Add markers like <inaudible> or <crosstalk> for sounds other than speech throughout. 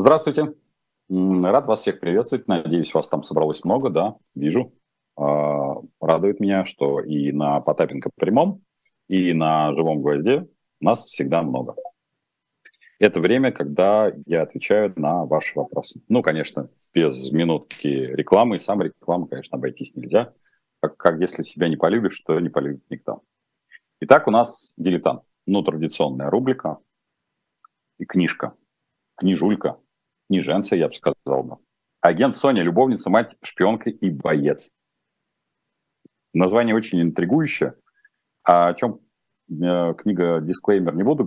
Здравствуйте. Рад вас всех приветствовать. Надеюсь, вас там собралось много, да, вижу. А, радует меня, что и на Потапенко прямом, и на живом гвозде нас всегда много. Это время, когда я отвечаю на ваши вопросы. Ну, конечно, без минутки рекламы, и сам рекламы, конечно, обойтись нельзя. Как, как если себя не полюбишь, то не полюбит никто. Итак, у нас дилетант. Ну, традиционная рубрика и книжка. Книжулька. Книженция, я бы сказал бы. Агент Соня, любовница, мать, шпионка и боец. Название очень интригующее. А о чем э, книга «Дисклеймер» не буду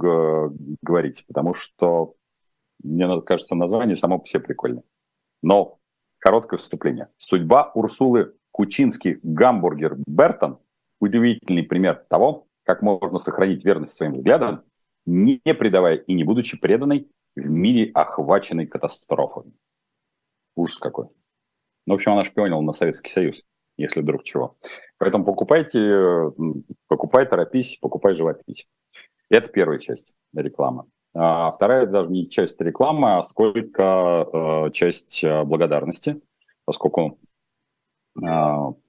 говорить, потому что, мне кажется, название само по себе прикольное. Но короткое вступление. Судьба Урсулы Кучинский гамбургер Бертон – удивительный пример того, как можно сохранить верность своим взглядам, не предавая и не будучи преданной в мире, охваченной катастрофами. Ужас какой. Ну, в общем, она шпионила на Советский Союз если вдруг чего. Поэтому покупайте, покупай, торопись, покупай живопись. Это первая часть рекламы. А вторая даже не часть рекламы, а сколько э, часть э, благодарности, поскольку э,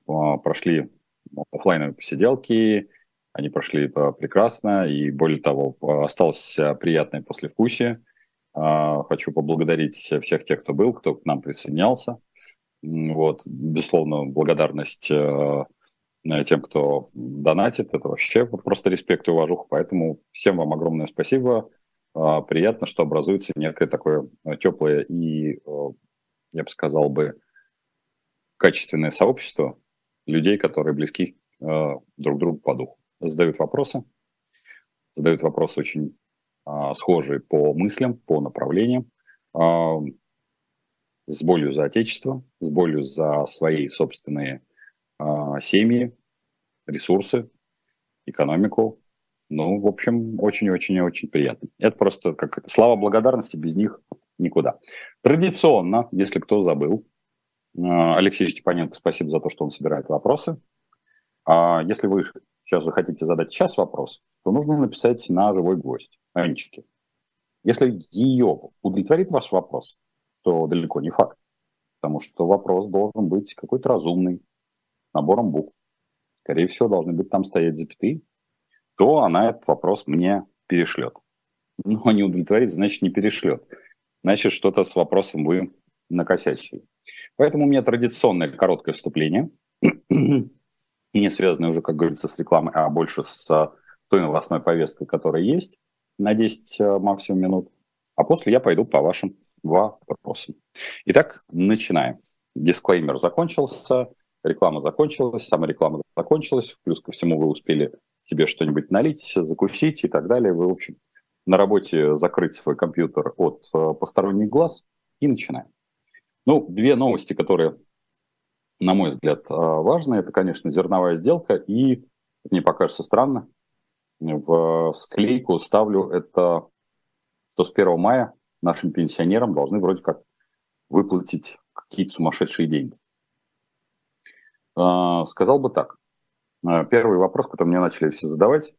прошли офлайновые посиделки, они прошли э, прекрасно, и более того, осталось приятное послевкусие. Э, хочу поблагодарить всех тех, кто был, кто к нам присоединялся. Вот, безусловно, благодарность э, тем, кто донатит, это вообще просто респект и уважуха, поэтому всем вам огромное спасибо. Э, приятно, что образуется некое такое э, теплое и, э, я бы сказал бы, качественное сообщество людей, которые близки друг другу по духу. Задают вопросы, задают вопросы очень схожие по мыслям, по направлениям с болью за отечество, с болью за свои собственные э, семьи, ресурсы, экономику. Ну, в общем, очень-очень-очень приятно. Это просто как слава благодарности, без них никуда. Традиционно, если кто забыл, Алексей Степаненко, спасибо за то, что он собирает вопросы. А если вы сейчас захотите задать сейчас вопрос, то нужно написать на живой гвоздь, Анечке. Если ее удовлетворит ваш вопрос, что далеко не факт. Потому что вопрос должен быть какой-то разумный, набором букв. Скорее всего, должны быть там стоять запятые. То она этот вопрос мне перешлет. Но не удовлетворит, значит, не перешлет. Значит, что-то с вопросом вы накосячили. Поэтому у меня традиционное короткое вступление, не связанное уже, как говорится, с рекламой, а больше с той новостной повесткой, которая есть на 10 э, максимум минут. А после я пойду по вашим вопросам. Итак, начинаем. Дисклеймер закончился, реклама закончилась, сама реклама закончилась, плюс ко всему вы успели себе что-нибудь налить, закусить и так далее. Вы, в общем, на работе закрыть свой компьютер от э, посторонних глаз и начинаем. Ну, две новости, которые, на мой взгляд, э, важны. Это, конечно, зерновая сделка и, мне покажется странно, в, склейку ставлю это что с 1 мая нашим пенсионерам должны вроде как выплатить какие-то сумасшедшие деньги. А, сказал бы так. А, первый вопрос, который мне начали все задавать.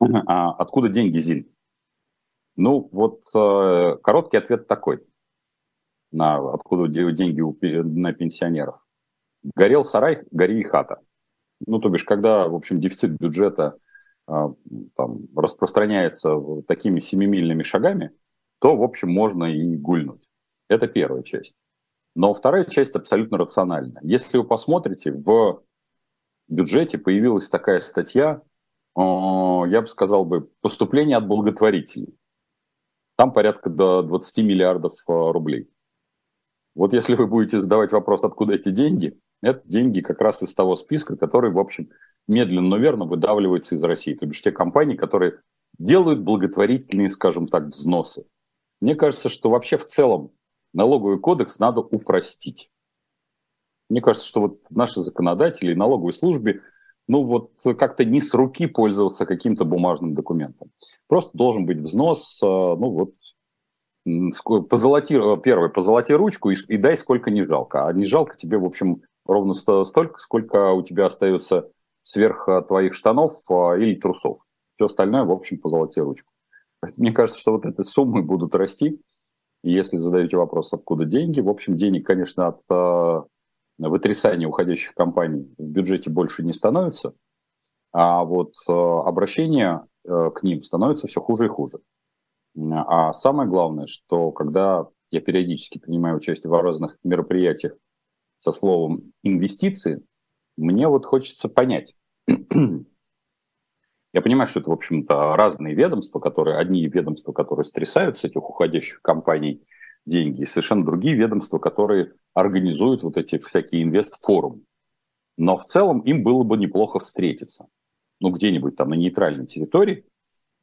А откуда деньги, Зиль? Ну, вот э, короткий ответ такой. На откуда деньги на пенсионеров. Горел сарай, гори и хата. Ну, то бишь, когда, в общем, дефицит бюджета а, там, распространяется такими семимильными шагами, то, в общем, можно и гульнуть. Это первая часть. Но вторая часть абсолютно рациональна. Если вы посмотрите, в бюджете появилась такая статья, а, я бы сказал бы, поступление от благотворителей. Там порядка до 20 миллиардов а, рублей. Вот если вы будете задавать вопрос, откуда эти деньги, это деньги как раз из того списка, который, в общем, медленно, но верно выдавливается из России. То бишь те компании, которые делают благотворительные, скажем так, взносы. Мне кажется, что вообще в целом налоговый кодекс надо упростить. Мне кажется, что вот наши законодатели и налоговой службе ну вот как-то не с руки пользоваться каким-то бумажным документом. Просто должен быть взнос, э, ну вот, позолоти, первое, позолоти ручку и, и дай сколько не жалко. А не жалко тебе, в общем, ровно столько, сколько у тебя остается сверх э, твоих штанов э, или трусов. Все остальное, в общем, позолоти ручку. Мне кажется, что вот эти суммы будут расти. И если задаете вопрос, откуда деньги, в общем, денег, конечно, от э, вытрясания уходящих компаний в бюджете больше не становится, а вот э, обращение к ним становится все хуже и хуже. А самое главное, что когда я периодически принимаю участие в разных мероприятиях со словом инвестиции, мне вот хочется понять. Я понимаю, что это, в общем-то, разные ведомства, которые, одни ведомства, которые стрясают с этих уходящих компаний деньги, и совершенно другие ведомства, которые организуют вот эти всякие инвест-форумы. Но в целом им было бы неплохо встретиться. Ну, где-нибудь там на нейтральной территории,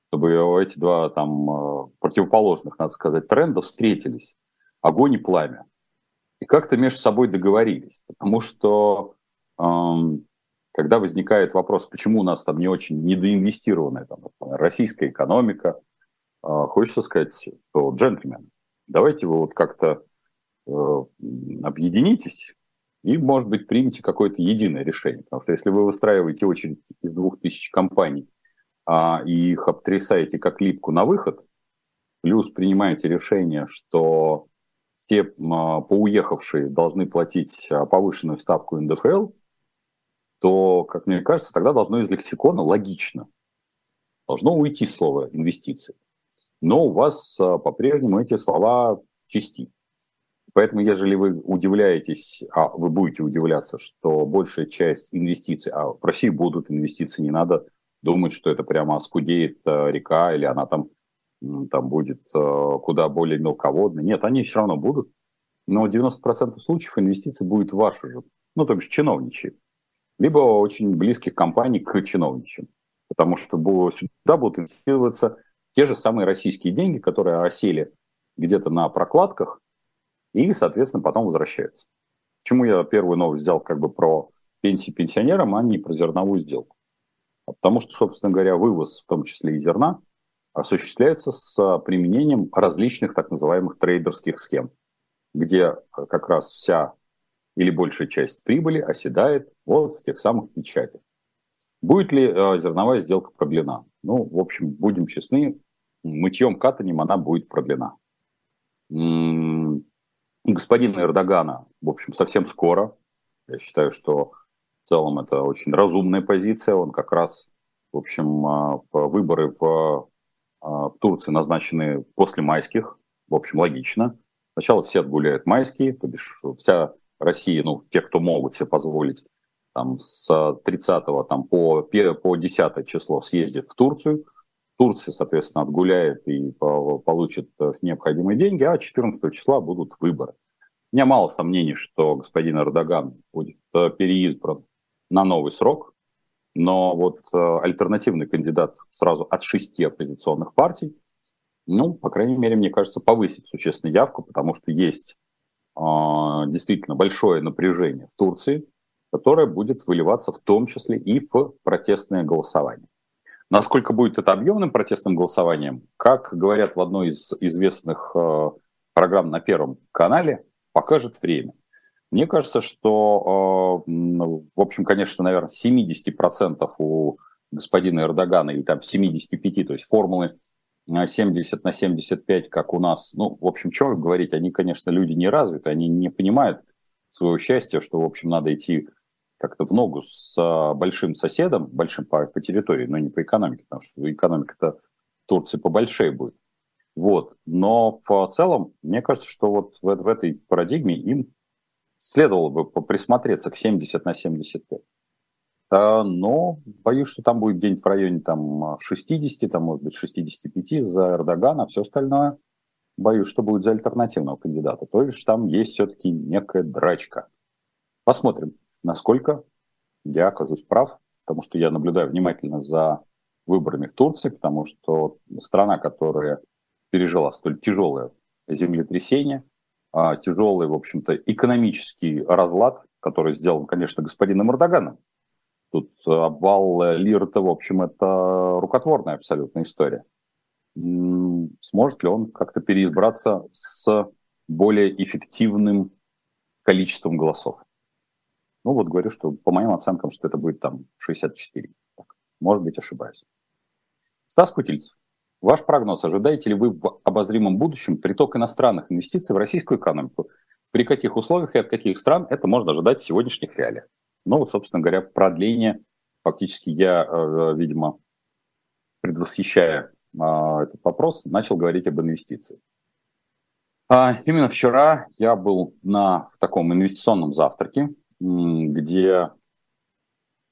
чтобы эти два там э, противоположных, надо сказать, тренда встретились. Огонь и пламя. И как-то между собой договорились. Потому что эм, когда возникает вопрос, почему у нас там не очень недоинвестированная там, российская экономика, э, хочется сказать, что, джентльмен, давайте вы вот как-то э, объединитесь и, может быть, примите какое-то единое решение. Потому что если вы выстраиваете очередь из двух тысяч компаний, а, и их обтрясаете как липку на выход, плюс принимаете решение, что все а, поуехавшие должны платить а, повышенную ставку НДФЛ, то, как мне кажется, тогда должно из лексикона логично. Должно уйти слово инвестиции. Но у вас по-прежнему эти слова части. Поэтому, если вы удивляетесь, а вы будете удивляться, что большая часть инвестиций, а в России будут инвестиции, не надо думать, что это прямо скудеет э, река или она там, там будет э, куда более мелководной. Нет, они все равно будут. Но 90% случаев инвестиции будет ваши же, ну, то бишь чиновничьи, либо очень близких компаний к чиновничьим. Потому что сюда будут инвестироваться те же самые российские деньги, которые осели где-то на прокладках и, соответственно, потом возвращаются. Почему я первую новость взял как бы про пенсии пенсионерам, а не про зерновую сделку? Потому что, собственно говоря, вывоз, в том числе и зерна, осуществляется с применением различных так называемых трейдерских схем, где как раз вся или большая часть прибыли оседает вот в тех самых печатях. Будет ли э, зерновая сделка продлена? Ну, в общем, будем честны, мытьем катанием она будет продлена. М-м- господина Эрдогана, в общем, совсем скоро. Я считаю, что в целом это очень разумная позиция. Он как раз, в общем, а, выборы в а, Турции назначены после майских. В общем, логично. Сначала все отгуляют майские, то бишь вся Россия, ну, те, кто могут себе позволить, там, с 30 там, по, по 10 число съездит в Турцию. Турция, соответственно, отгуляет и получит э, необходимые деньги, а 14 числа будут выборы. У меня мало сомнений, что господин Эрдоган будет э, переизбран на новый срок, но вот э, альтернативный кандидат сразу от шести оппозиционных партий, ну, по крайней мере, мне кажется, повысит существенно явку, потому что есть э, действительно большое напряжение в Турции, которое будет выливаться в том числе и в протестное голосование. Насколько будет это объемным протестным голосованием, как говорят в одной из известных э, программ на Первом канале, покажет время. Мне кажется, что, э, в общем, конечно, наверное, 70% у господина Эрдогана или там 75, то есть формулы 70 на 75, как у нас, ну, в общем, что говорить, они, конечно, люди не развиты, они не понимают своего счастья, что, в общем, надо идти как-то в ногу с а, большим соседом, большим по, по территории, но не по экономике, потому что экономика-то Турции побольшее будет. Вот. Но в целом, мне кажется, что вот в, в этой парадигме им следовало бы присмотреться к 70 на 75. А, но боюсь, что там будет где-нибудь в районе там, 60, там, может быть, 65 за Эрдогана, все остальное боюсь, что будет за альтернативного кандидата. То есть там есть все-таки некая драчка. Посмотрим, насколько я окажусь прав, потому что я наблюдаю внимательно за выборами в Турции, потому что страна, которая пережила столь тяжелое землетрясение, тяжелый, в общем-то, экономический разлад, который сделан, конечно, господином Эрдоганом. Тут обвал лиры-то, в общем, это рукотворная абсолютная история. Сможет ли он как-то переизбраться с более эффективным количеством голосов? Ну вот говорю, что по моим оценкам, что это будет там 64. Может быть, ошибаюсь. Стас Путильцев. Ваш прогноз, ожидаете ли вы в обозримом будущем приток иностранных инвестиций в российскую экономику? При каких условиях и от каких стран это можно ожидать в сегодняшних реалиях? Ну, вот, собственно говоря, продление, фактически я, э, видимо, предвосхищая а, этот вопрос, начал говорить об инвестициях. А, именно вчера я был на таком инвестиционном завтраке, где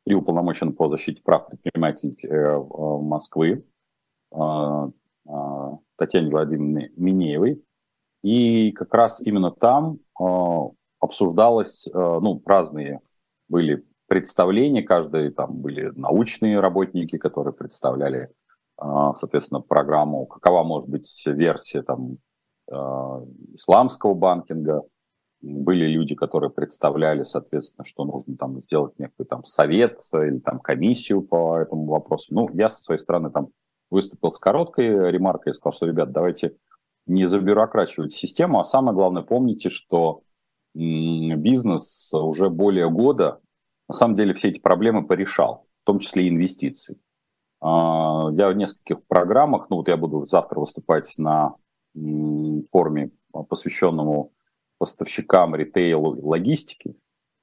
при уполномоченном по защите прав предпринимателей э, Москвы Татьяне Владимировне Минеевой. И как раз именно там обсуждалось, ну, разные были представления, каждый там были научные работники, которые представляли, соответственно, программу, какова может быть версия там исламского банкинга. Были люди, которые представляли, соответственно, что нужно там сделать некий там совет или там комиссию по этому вопросу. Ну, я со своей стороны там выступил с короткой ремаркой и сказал, что, ребят, давайте не забюрокрачивать систему, а самое главное, помните, что бизнес уже более года, на самом деле, все эти проблемы порешал, в том числе и инвестиции. А, я в нескольких программах, ну вот я буду завтра выступать на форуме, посвященному поставщикам ритейлу и логистике,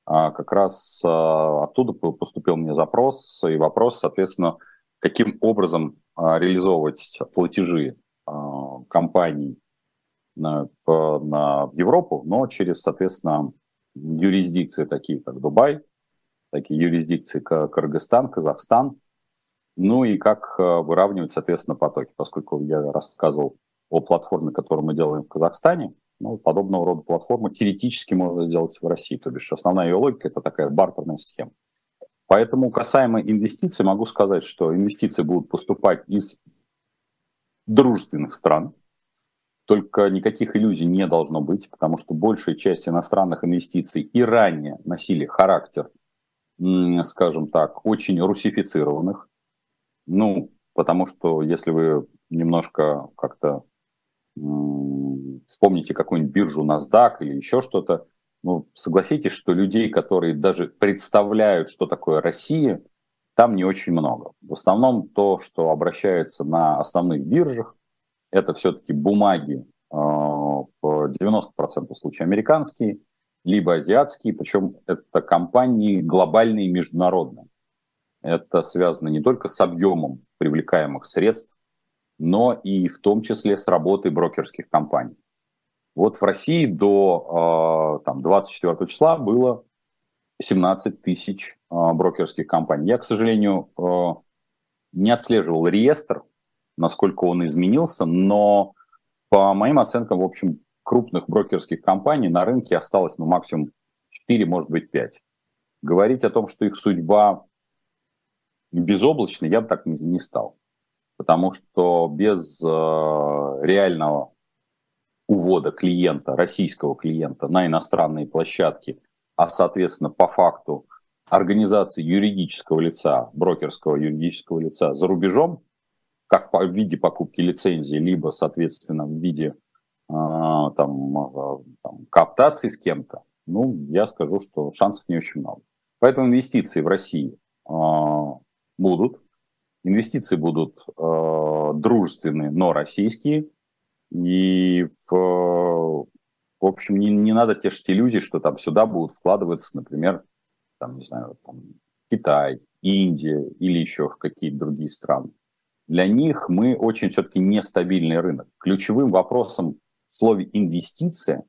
а, как раз а, оттуда поступил мне запрос и вопрос, соответственно, каким образом реализовывать платежи компаний на, в, Европу, но через, соответственно, юрисдикции такие, как Дубай, такие юрисдикции, как Кыргызстан, Казахстан, ну и как выравнивать, соответственно, потоки, поскольку я рассказывал о платформе, которую мы делаем в Казахстане, ну, подобного рода платформы теоретически можно сделать в России. То бишь основная ее логика – это такая бартерная схема. Поэтому касаемо инвестиций могу сказать, что инвестиции будут поступать из дружественных стран, только никаких иллюзий не должно быть, потому что большая часть иностранных инвестиций и ранее носили характер, скажем так, очень русифицированных. Ну, потому что если вы немножко как-то вспомните какую-нибудь биржу NASDAQ или еще что-то, ну, согласитесь, что людей, которые даже представляют, что такое Россия, там не очень много. В основном то, что обращается на основных биржах, это все-таки бумаги э, в 90% случаев американские, либо азиатские, причем это компании глобальные и международные. Это связано не только с объемом привлекаемых средств, но и в том числе с работой брокерских компаний. Вот в России до там, 24 числа было 17 тысяч брокерских компаний. Я, к сожалению, не отслеживал реестр, насколько он изменился, но по моим оценкам, в общем, крупных брокерских компаний на рынке осталось ну, максимум 4, может быть, 5. Говорить о том, что их судьба безоблачная, я бы так не стал потому что без реального увода клиента, российского клиента на иностранные площадки, а, соответственно, по факту организации юридического лица, брокерского юридического лица за рубежом, как в виде покупки лицензии, либо, соответственно, в виде э, там, э, там, кооптации с кем-то, ну, я скажу, что шансов не очень много. Поэтому инвестиции в России э, будут, Инвестиции будут э, дружественные, но российские. И в, в общем, не, не надо тешить иллюзий, что там сюда будут вкладываться, например, там, не знаю, там, Китай, Индия или еще какие-то другие страны. Для них мы очень все-таки нестабильный рынок. Ключевым вопросом в слове инвестиция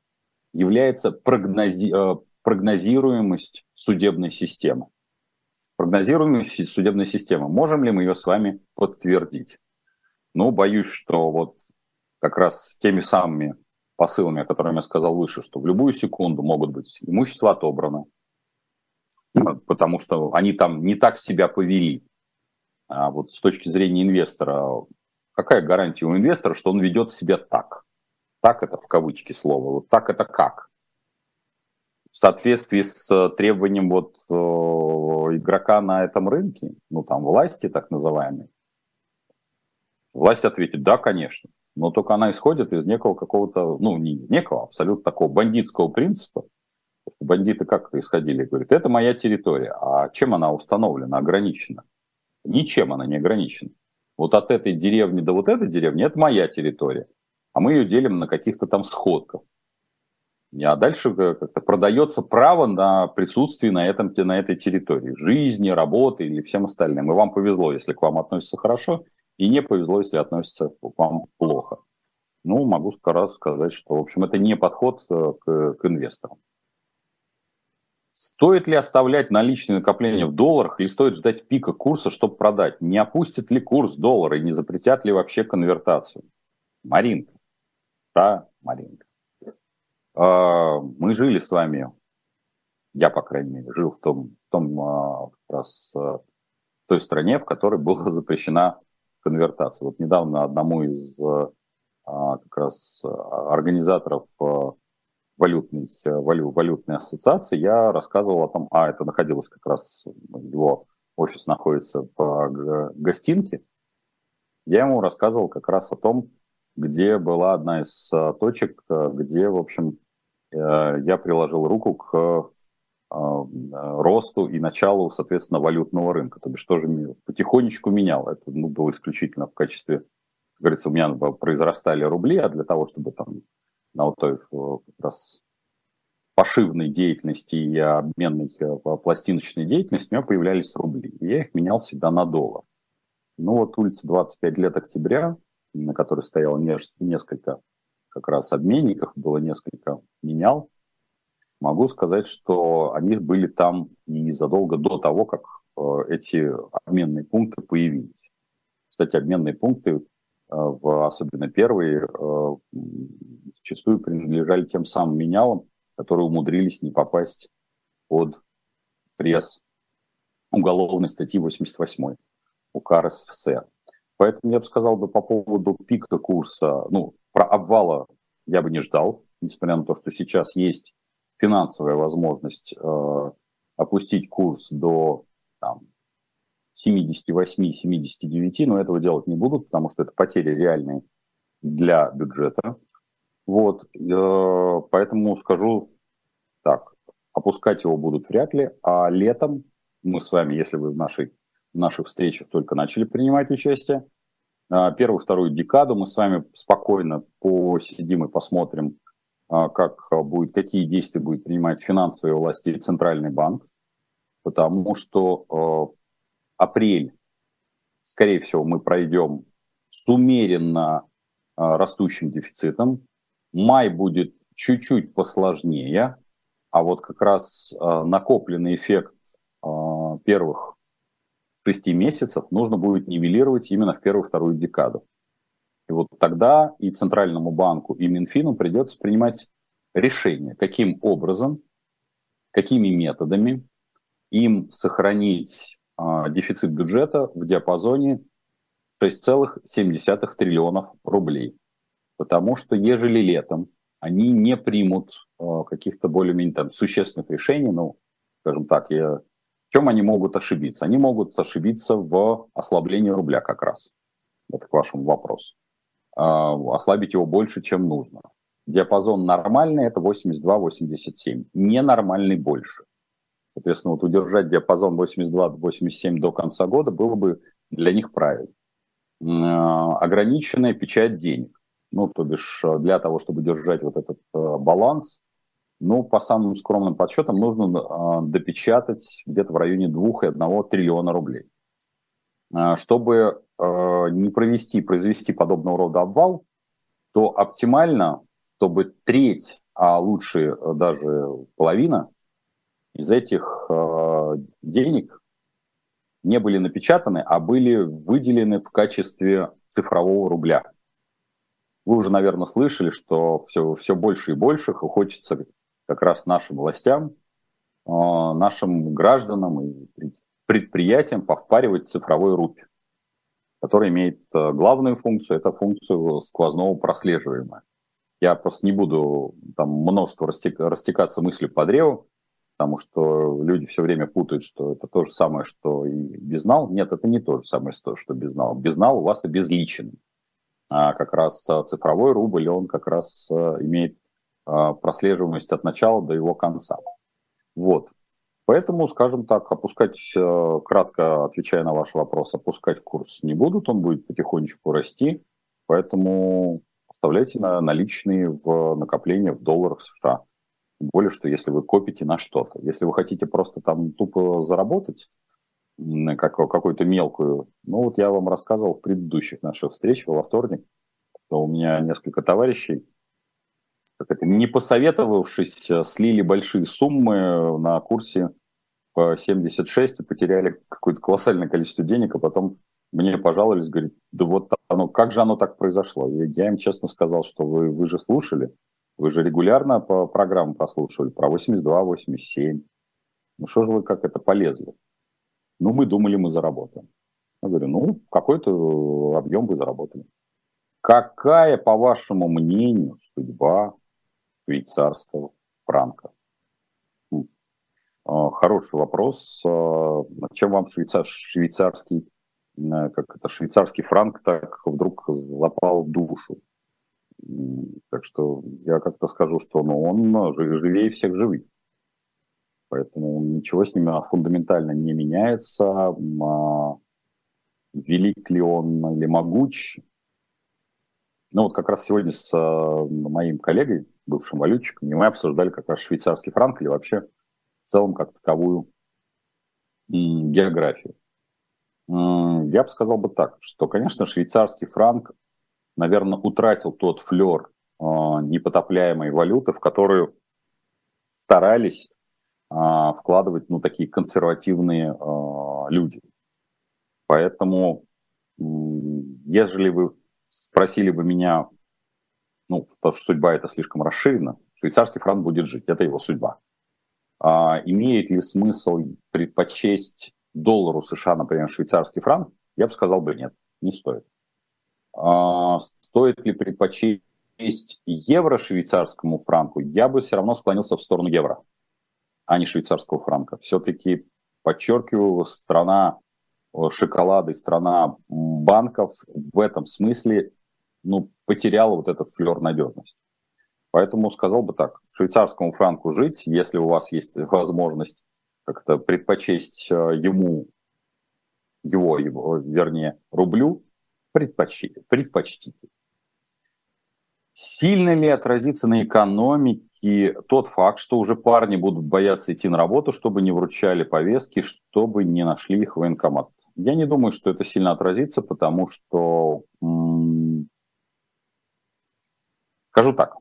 является прогнози, э, прогнозируемость судебной системы прогнозируемой судебной системы. Можем ли мы ее с вами подтвердить? Ну, боюсь, что вот как раз теми самыми посылами, о которых я сказал выше, что в любую секунду могут быть имущество отобрано, потому что они там не так себя повели. А вот с точки зрения инвестора, какая гарантия у инвестора, что он ведет себя так? Так это в кавычки слово. Вот так это как? В соответствии с требованием вот игрока на этом рынке, ну там власти так называемой, власть ответит, да, конечно, но только она исходит из некого какого-то, ну не некого, абсолютно такого бандитского принципа, бандиты как исходили, говорят, это моя территория, а чем она установлена, ограничена? Ничем она не ограничена. Вот от этой деревни до вот этой деревни – это моя территория. А мы ее делим на каких-то там сходках. А дальше как-то продается право на присутствие на, этом, на этой территории. Жизни, работы или всем остальным. И вам повезло, если к вам относятся хорошо, и не повезло, если относятся к вам плохо. Ну, могу раз сказать, что, в общем, это не подход э, к, к инвесторам. Стоит ли оставлять наличные накопления в долларах или стоит ждать пика курса, чтобы продать? Не опустит ли курс доллара и не запретят ли вообще конвертацию? Маринка. Да, Маринка. А, мы жили с вами, я, по крайней мере, жил в том, в том а, раз а, в той стране, в которой была <laughs> запрещена конвертация. Вот недавно одному из как раз организаторов валютной, валю, валютной ассоциации я рассказывал о том, а это находилось как раз, его офис находится по гостинке, я ему рассказывал как раз о том, где была одна из точек, где, в общем, Э, я приложил руку к э, росту и началу, соответственно, валютного рынка. То бишь тоже потихонечку менял. Это ну, было исключительно в качестве, как говорится, у меня произрастали рубли, а для того, чтобы там на вот той э, как раз пошивной деятельности и обменной пластиночной деятельности у меня появлялись рубли. И я их менял всегда на доллар. Ну вот улица 25 лет октября, на которой стояло несколько как раз обменников, было несколько, менял. Могу сказать, что они были там и задолго до того, как э, эти обменные пункты появились. Кстати, обменные пункты, э, в, особенно первые, э, зачастую принадлежали тем самым менялам, которые умудрились не попасть под пресс уголовной статьи 88 УК РСФСР. Поэтому я бы сказал бы по поводу пика курса, ну, про обвала я бы не ждал, несмотря на то, что сейчас есть финансовая возможность э, опустить курс до там, 78-79, но этого делать не будут, потому что это потери реальные для бюджета. Вот, э, поэтому скажу так, опускать его будут вряд ли, а летом мы с вами, если вы в нашей, наших встречах только начали принимать участие, а, первую, вторую декаду мы с вами спокойно посидим и посмотрим, как будет, какие действия будет принимать финансовые власти и Центральный банк, потому что а, апрель, скорее всего, мы пройдем с умеренно растущим дефицитом, май будет чуть-чуть посложнее, а вот как раз накопленный эффект первых шести месяцев нужно будет нивелировать именно в первую-вторую декаду. И вот тогда и Центральному банку, и Минфину придется принимать решение, каким образом, какими методами им сохранить э, дефицит бюджета в диапазоне 6,7 триллионов рублей. Потому что ежели летом они не примут э, каких-то более-менее там, существенных решений, ну, скажем так, я в чем они могут ошибиться? Они могут ошибиться в ослаблении рубля как раз. Это к вашему вопросу. А, ослабить его больше, чем нужно. Диапазон нормальный – это 82-87. Ненормальный больше. Соответственно, вот удержать диапазон 82-87 до конца года было бы для них правильно. А, ограниченная печать денег. Ну, то бишь, для того, чтобы держать вот этот э, баланс, ну, по самым скромным подсчетам, нужно э, допечатать где-то в районе 2,1 триллиона рублей. Э, чтобы не провести, произвести подобного рода обвал, то оптимально, чтобы треть, а лучше даже половина из этих э, денег не были напечатаны, а были выделены в качестве цифрового рубля. Вы уже, наверное, слышали, что все, все больше и больше хочется как раз нашим властям, нашим гражданам и предприятиям повпаривать цифровой рупь, который имеет э, главную функцию, это функцию сквозного прослеживаемого. Я просто не буду там множество растек, растекаться мыслью по древу, потому что люди все время путают, что это то же самое, что и безнал. Нет, это не то же самое, что безнал. Безнал у вас и безличен. А как раз э, цифровой рубль, он как раз э, имеет прослеживаемость от начала до его конца. Вот. Поэтому, скажем так, опускать, э, кратко отвечая на ваш вопрос, опускать курс не будут, он будет потихонечку расти, поэтому оставляйте на наличные в накопление в долларах США. Тем более, что если вы копите на что-то. Если вы хотите просто там тупо заработать, как, какую-то мелкую, ну вот я вам рассказывал в предыдущих наших встречах во вторник, что у меня несколько товарищей, как это, не посоветовавшись, э, слили большие суммы на курсе по 76 и потеряли какое-то колоссальное количество денег, а потом мне пожаловались, говорит, да вот оно, как же оно так произошло? И я им честно сказал, что вы, вы же слушали, вы же регулярно по программам прослушивали про 82, 87. Ну что же вы как это полезли? Ну, мы думали, мы заработаем. Я говорю, ну, какой-то объем вы заработали. Какая, по вашему мнению, судьба швейцарского франка? А, хороший вопрос. А, чем вам швейцар, швейцарский, э, как это, швейцарский франк так вдруг запал в душу? Так что я как-то скажу, что ну, он живее всех живых. Поэтому ничего с ним фундаментально не меняется. А, велик ли он или могуч? Ну вот как раз сегодня с моим коллегой, бывшим валютчиком, мы обсуждали как раз швейцарский франк или вообще в целом как таковую географию. Я бы сказал бы так, что, конечно, швейцарский франк, наверное, утратил тот флер а, непотопляемой валюты, в которую старались а, вкладывать ну, такие консервативные а, люди. Поэтому, ежели вы спросили бы меня, ну, потому что судьба это слишком расширена, швейцарский франк будет жить, это его судьба. А, имеет ли смысл предпочесть доллару США, например, швейцарский франк? Я бы сказал бы нет, не стоит. А, стоит ли предпочесть евро швейцарскому франку? Я бы все равно склонился в сторону евро, а не швейцарского франка. Все-таки, подчеркиваю, страна шоколада и страна банков в этом смысле ну, потеряла вот этот флер надежности. Поэтому сказал бы так, швейцарскому франку жить, если у вас есть возможность как-то предпочесть э, ему, его, его, вернее, рублю, предпочтите, предпочтите. Сильно ли отразится на экономике тот факт, что уже парни будут бояться идти на работу, чтобы не вручали повестки, чтобы не нашли их в военкомат? Я не думаю, что это сильно отразится, потому что, м- скажу так,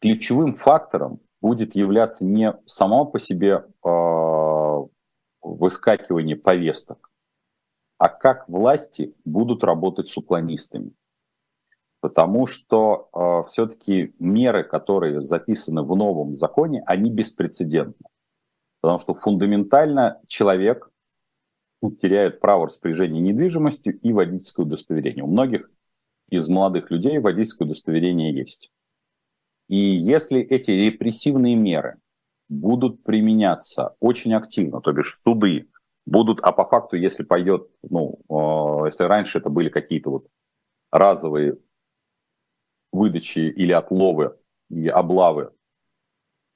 ключевым фактором будет являться не само по себе э, выскакивание повесток, а как власти будут работать с уклонистами. Потому что э, все-таки меры, которые записаны в новом законе, они беспрецедентны. Потому что фундаментально человек теряет право распоряжения недвижимостью и водительское удостоверение. У многих из молодых людей водительское удостоверение есть. И если эти репрессивные меры будут применяться очень активно, то бишь суды будут, а по факту, если пойдет, ну, э, если раньше это были какие-то вот разовые выдачи или отловы и облавы,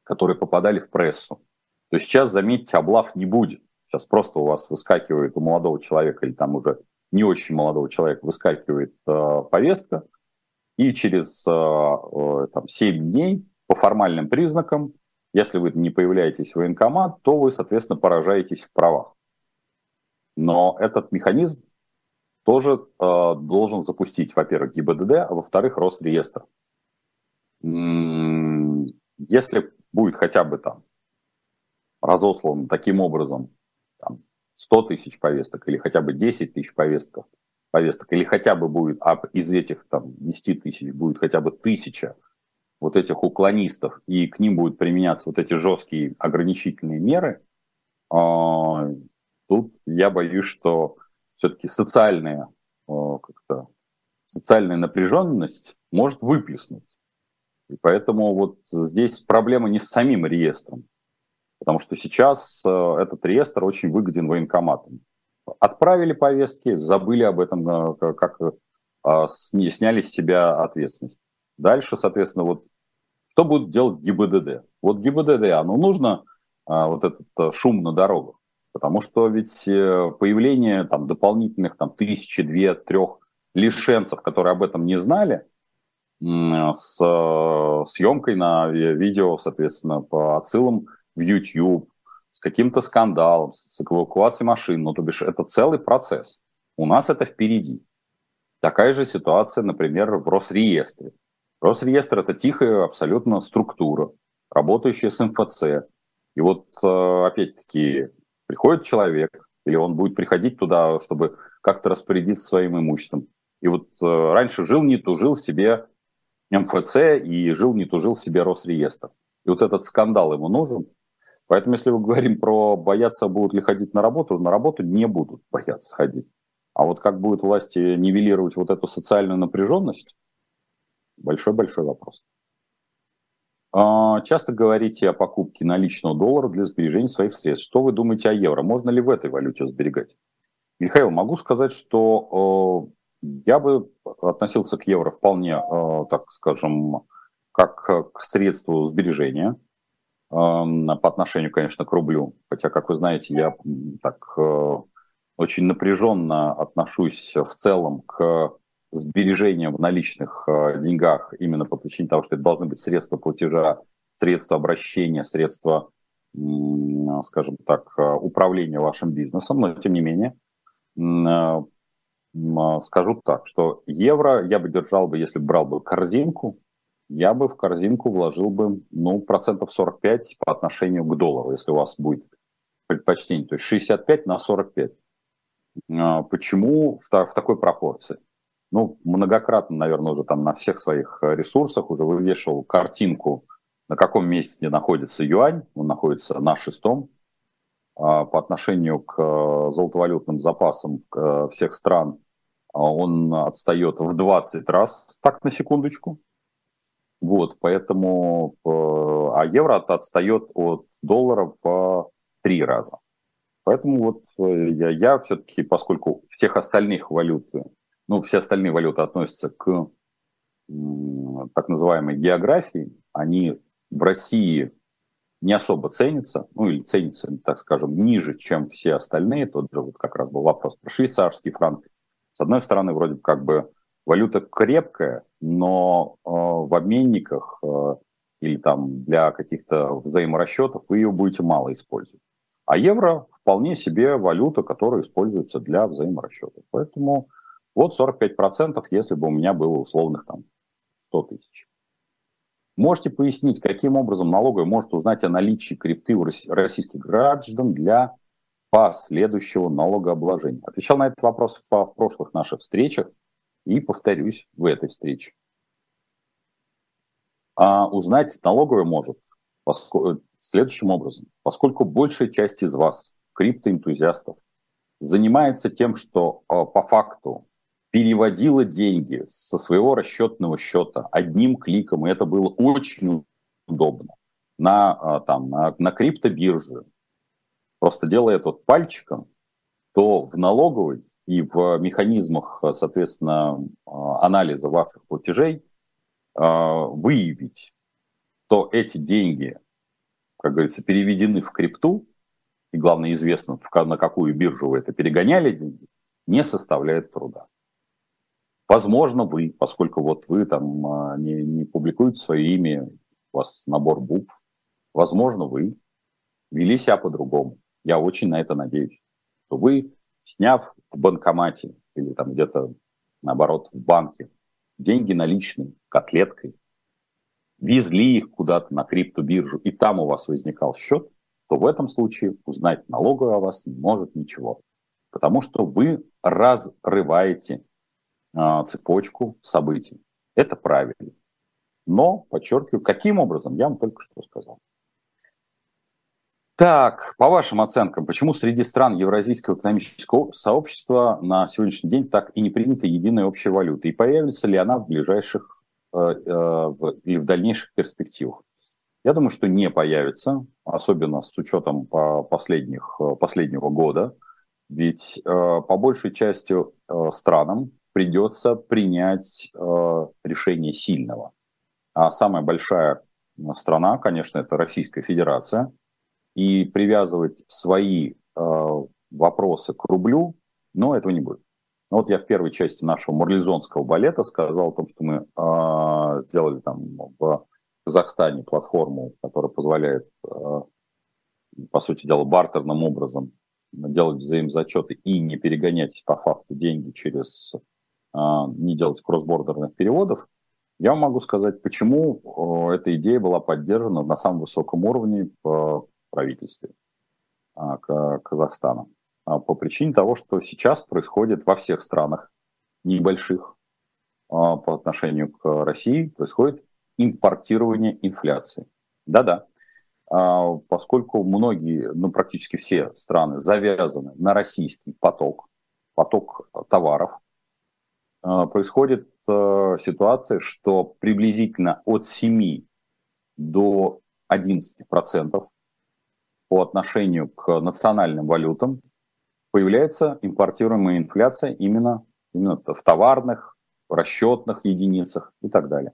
которые попадали в прессу, то сейчас, заметьте, облав не будет. Сейчас просто у вас выскакивает у молодого человека или там уже не очень молодого человека выскакивает э, повестка – и через э, э, там, 7 дней по формальным признакам, если вы не появляетесь в военкомат, то вы, соответственно, поражаетесь в правах. Но этот механизм тоже э, должен запустить, во-первых, ГИБДД, а во-вторых, Росреестр. Если будет хотя бы там разослан таким образом там, 100 тысяч повесток или хотя бы 10 тысяч повесток, повесток, или хотя бы будет, а из этих там 10 тысяч будет хотя бы тысяча вот этих уклонистов, и к ним будут применяться вот эти жесткие ограничительные меры, а, тут я боюсь, что все-таки социальная, а, как-то, социальная напряженность может выплеснуть. И поэтому вот здесь проблема не с самим реестром, потому что сейчас а, этот реестр очень выгоден военкоматам отправили повестки, забыли об этом, э, как а, сняли с себя ответственность. Дальше, соответственно, вот что будет делать ГИБДД? Вот ГИБДД, оно нужно вот этот шум на дорогах. Потому что ведь появление там, дополнительных там, тысячи, две, трех лишенцев, которые об этом не знали, с съемкой на видео, соответственно, по отсылам в YouTube, с каким-то скандалом, с эвакуацией машин. Ну, то бишь, это целый процесс. У нас это впереди. Такая же ситуация, например, в Росреестре. Росреестр – это тихая абсолютно структура, работающая с МФЦ. И вот, э, опять-таки, приходит человек, или он будет приходить туда, чтобы как-то распорядиться своим имуществом. И вот э, раньше жил, не тужил себе МФЦ и жил, не тужил себе Росреестр. И вот этот скандал ему нужен. Поэтому, если мы говорим про бояться, будут ли ходить на работу, на работу не будут бояться ходить. А вот как будут власти нивелировать вот эту социальную напряженность, большой-большой вопрос. А, часто говорите о покупке наличного доллара для сбережения своих средств. Что вы думаете о евро? Можно ли в этой валюте сберегать? Михаил, могу сказать, что я бы относился к евро вполне, э, так скажем, как к средству сбережения по отношению, конечно, к рублю. Хотя, как вы знаете, я так э, очень напряженно отношусь в целом к сбережениям в наличных э, деньгах именно по причине того, что это должны быть средства платежа, средства обращения, средства, скажем так, управления вашим бизнесом. Но, тем не менее, скажу так, что евро я бы держал бы, если бы брал бы корзинку, я бы в корзинку вложил бы, ну, процентов 45 по отношению к доллару, если у вас будет предпочтение, то есть 65 на 45. А, почему в, такой пропорции? Ну, многократно, наверное, уже там на всех своих ресурсах уже вывешивал картинку, на каком месте находится юань. Он находится на шестом. А, по отношению к э, золотовалютным запасам э, всех стран а он отстает в 20 раз, так на секундочку. Вот, поэтому, э, а евро отстает от доллара в три раза. Поэтому вот я, я все-таки, поскольку всех остальных валют, ну, все остальные валюты относятся к так называемой географии, они в России не особо ценится, ну или ценится, так скажем, ниже, чем все остальные. Тот же вот как раз был вопрос про швейцарский франк. С одной стороны, вроде как бы валюта крепкая, но э, в обменниках э, или там для каких-то взаиморасчетов вы ее будете мало использовать. А евро вполне себе валюта, которая используется для взаиморасчетов. Поэтому вот 45%, если бы у меня было условных там 100 тысяч. Можете пояснить, каким образом налоговая может узнать о наличии крипты у российских граждан для последующего налогообложения? Отвечал на этот вопрос в, в прошлых наших встречах и повторюсь в этой встрече. А узнать налоговая может поскольку, следующим образом. Поскольку большая часть из вас, криптоэнтузиастов, занимается тем, что а, по факту переводила деньги со своего расчетного счета одним кликом, и это было очень удобно, на, а, там, на, на криптобирже, просто делая это вот пальчиком, то в налоговой и в механизмах, соответственно, а, анализа ваших платежей а, выявить, то эти деньги, как говорится, переведены в крипту, и, главное, известно, на какую биржу вы это перегоняли деньги, не составляет труда. Возможно, вы, поскольку вот вы там а, не, не публикуете свое имя, у вас набор букв, возможно, вы вели себя по-другому. Я очень на это надеюсь. Что вы, сняв в банкомате или там где-то, наоборот, в банке, деньги наличные, котлеткой, везли их куда-то на криптобиржу, и там у вас возникал счет, то в этом случае узнать налоговую о вас не может ничего. Потому что вы разрываете а, цепочку событий. Это правильно. Но, подчеркиваю, каким образом, я вам только что сказал. Так, по вашим оценкам, почему среди стран Евразийского экономического сообщества на сегодняшний день так и не принята единая общая валюта? И появится ли она в ближайших э, э, или в дальнейших перспективах? Я думаю, что не появится, особенно с учетом по последних, э, последнего года. Ведь по большей части странам придется принять э, решение сильного. А самая большая страна, конечно, это Российская Федерация. И привязывать свои э, вопросы к рублю, но этого не будет. Вот я в первой части нашего марлезонского балета сказал о том, что мы э, сделали там в Казахстане платформу, которая позволяет, э, по сути дела, бартерным образом делать взаимозачеты и не перегонять по факту деньги через, э, не делать кроссбордерных переводов. Я могу сказать, почему э, эта идея была поддержана на самом высоком уровне в правительстве э, Казахстана. А, по причине того, что сейчас происходит во всех странах небольших а, по отношению к России, происходит импортирование инфляции. Да-да, а, поскольку многие, ну практически все страны завязаны на российский поток, поток товаров, происходит ситуация, что приблизительно от 7 до 11 процентов по отношению к национальным валютам появляется импортируемая инфляция именно, именно в товарных, расчетных единицах и так далее.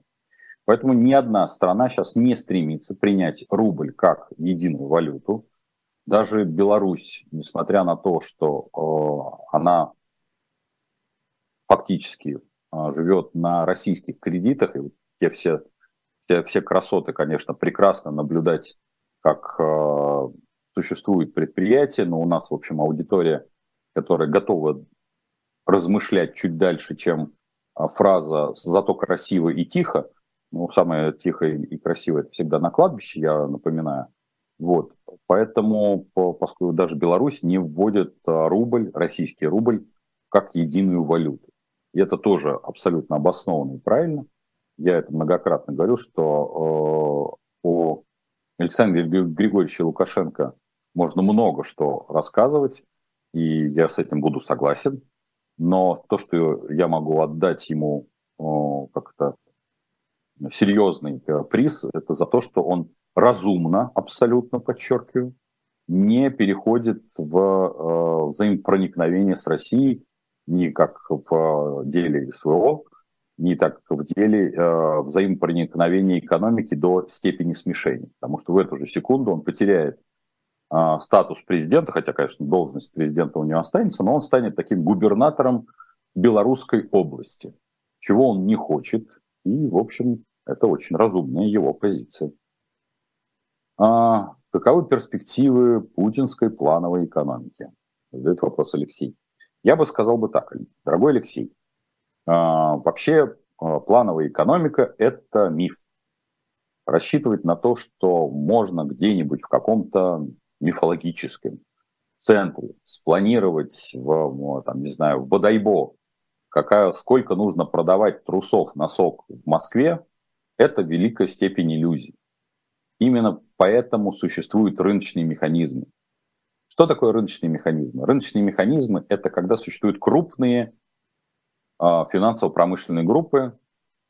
Поэтому ни одна страна сейчас не стремится принять рубль как единую валюту. Даже Беларусь, несмотря на то, что э, она фактически э, живет на российских кредитах, и те все, те, все красоты, конечно, прекрасно наблюдать, как э, существует предприятие, но у нас, в общем, аудитория, которая готова размышлять чуть дальше, чем а, фраза «зато красиво и тихо». Ну, самое тихое и красивое – это всегда на кладбище, я напоминаю. Вот. Поэтому, поскольку даже Беларусь не вводит а, рубль, российский рубль, как единую валюту. И это тоже абсолютно обоснованно и правильно. Я это многократно говорил, что э, о Александре Григорьевиче Лукашенко можно много что рассказывать, и я с этим буду согласен. Но то, что я могу отдать ему как-то серьезный э, приз, это за то, что он разумно, абсолютно подчеркиваю, не переходит в э, взаимопроникновение с Россией ни как в деле СВО, ни так в деле э, взаимопроникновения экономики до степени смешения. Потому что в эту же секунду он потеряет статус президента, хотя, конечно, должность президента у него останется, но он станет таким губернатором Белорусской области, чего он не хочет. И, в общем, это очень разумная его позиция. А, каковы перспективы путинской плановой экономики? Задает вопрос Алексей. Я бы сказал бы так, дорогой Алексей, а, вообще а, плановая экономика – это миф. Рассчитывать на то, что можно где-нибудь в каком-то мифологическом центре спланировать в, там, не знаю, в Бодайбо, какая, сколько нужно продавать трусов носок в Москве, это великая степень иллюзий. Именно поэтому существуют рыночные механизмы. Что такое рыночные механизмы? Рыночные механизмы – это когда существуют крупные э, финансово-промышленные группы.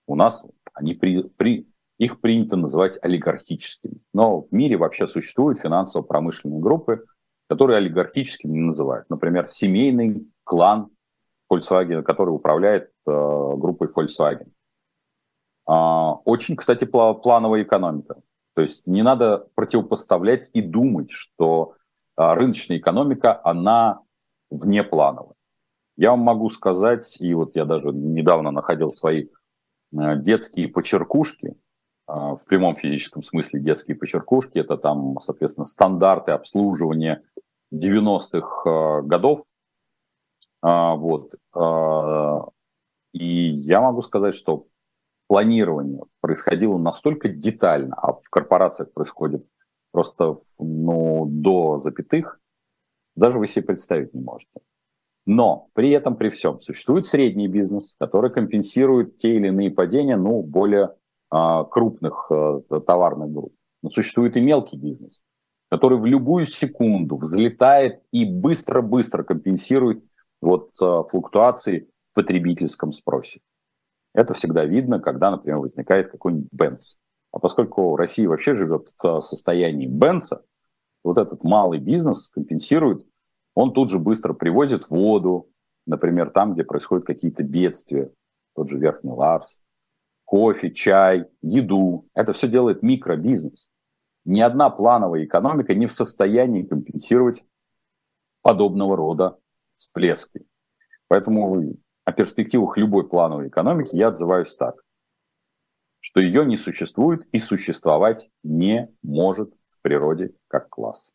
У нас они при, при, их принято называть олигархическими. Но в мире вообще существуют финансово-промышленные группы, которые олигархическими не называют. Например, семейный клан Volkswagen, который управляет э, группой Volkswagen. Э, очень, кстати, плановая экономика. То есть не надо противопоставлять и думать, что э, рыночная экономика, она внеплановая. Я вам могу сказать, и вот я даже недавно находил свои э, детские почеркушки, а, в прямом физическом смысле детские почеркушки. Это там, соответственно, стандарты обслуживания 90-х а, годов. А, вот. И я могу сказать, что планирование происходило настолько детально, а в корпорациях происходит просто ну, до запятых, даже вы себе представить не можете. Но при этом, при всем, существует средний бизнес, который компенсирует те или иные падения, ну, более а, крупных э, товарных групп. Но существует и мелкий бизнес, который в любую секунду взлетает и быстро-быстро компенсирует вот э, флуктуации в потребительском спросе. Это всегда видно, когда, например, возникает какой-нибудь Бенц. А поскольку Россия вообще живет в состоянии Бенца, вот этот малый бизнес компенсирует, он тут же быстро привозит воду, например, там, где происходят какие-то бедствия, тот же Верхний Ларс, кофе, чай, еду. Это все делает микробизнес. Ни одна плановая экономика не в состоянии компенсировать подобного рода всплески. Поэтому о перспективах любой плановой экономики я отзываюсь так, что ее не существует и существовать не может в природе как класс.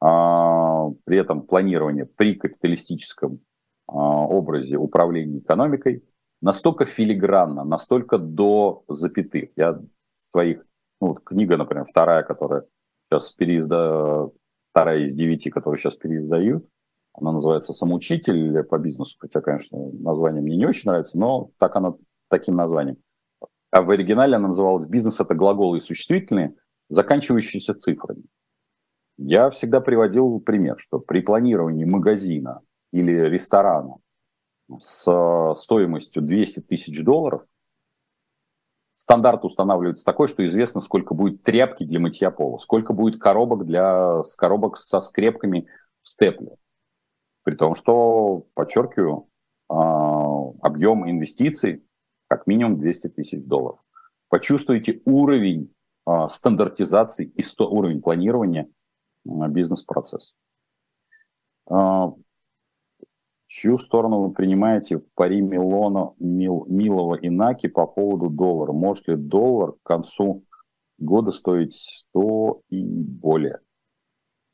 А, при этом планирование при капиталистическом а, образе управления экономикой настолько филигранно, настолько до запятых. Я своих, ну, вот книга, например, вторая, которая сейчас переизда, вторая из девяти, которую сейчас переиздают, она называется «Самоучитель по бизнесу», хотя, конечно, название мне не очень нравится, но так она таким названием. А в оригинале она называлась «Бизнес – это глаголы и существительные, заканчивающиеся цифрами». Я всегда приводил пример, что при планировании магазина или ресторана с э, стоимостью 200 тысяч долларов стандарт устанавливается такой, что известно, сколько будет тряпки для мытья пола, сколько будет коробок, для, с коробок со скрепками в степле. При том, что, подчеркиваю, а, объем инвестиций как минимум 200 тысяч долларов. Почувствуйте уровень а, стандартизации и уровень планирования бизнес-процесса. Чью сторону вы принимаете в пари Милона, Мил, Милова и Наки по поводу доллара? Может ли доллар к концу года стоить 100 и более?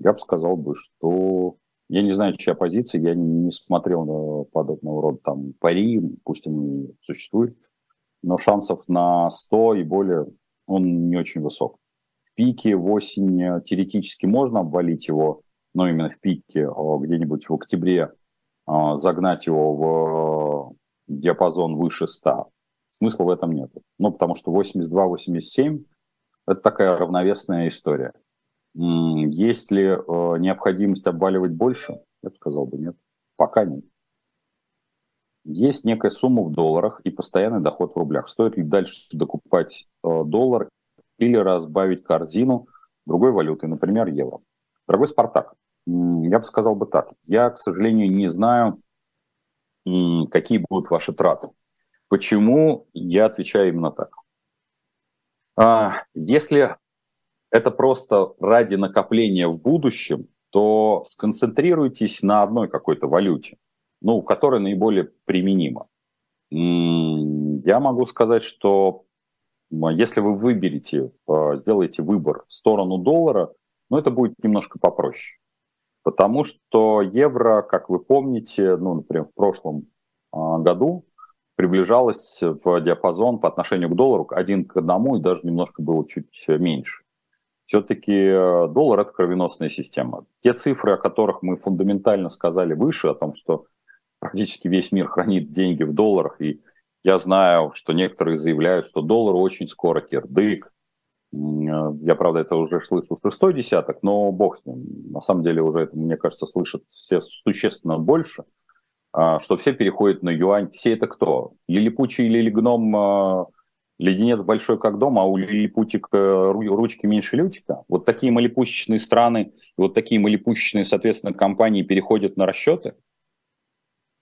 Я бы сказал бы, что я не знаю, чья позиция, я не смотрел на подобного рода там пари, пусть они существуют, но шансов на 100 и более он не очень высок. В пике в осень э, теоретически можно обвалить его, но именно в пике а, где-нибудь в октябре загнать его в диапазон выше 100. Смысла в этом нет. Ну, потому что 82-87 – это такая равновесная история. Есть ли э, необходимость обваливать больше? Я бы сказал бы нет. Пока нет. Есть некая сумма в долларах и постоянный доход в рублях. Стоит ли дальше докупать э, доллар или разбавить корзину другой валюты, например, евро? Дорогой Спартак, я бы сказал бы так. Я, к сожалению, не знаю, какие будут ваши траты. Почему я отвечаю именно так? А, если это просто ради накопления в будущем, то сконцентрируйтесь на одной какой-то валюте, ну, которая наиболее применима. Я могу сказать, что если вы выберете, а, сделаете выбор в сторону доллара, ну, это будет немножко попроще. Потому что евро, как вы помните, ну, например, в прошлом а, году приближалось в диапазон по отношению к доллару один к одному и даже немножко было чуть меньше все-таки э, доллар – это кровеносная система. Те цифры, о которых мы фундаментально сказали выше, о том, что практически весь мир хранит деньги в долларах, и я знаю, что некоторые заявляют, что доллар очень скоро кирдык. Э, я, правда, это уже слышу шестой десяток, но бог с ним. На самом деле уже это, мне кажется, слышат все существенно больше, а, что все переходят на юань. Все это кто? Лилипучий или гном э, леденец большой как дом, а у лилипутика ручки меньше лютика. Вот такие малипусечные страны, вот такие малипусечные, соответственно, компании переходят на расчеты.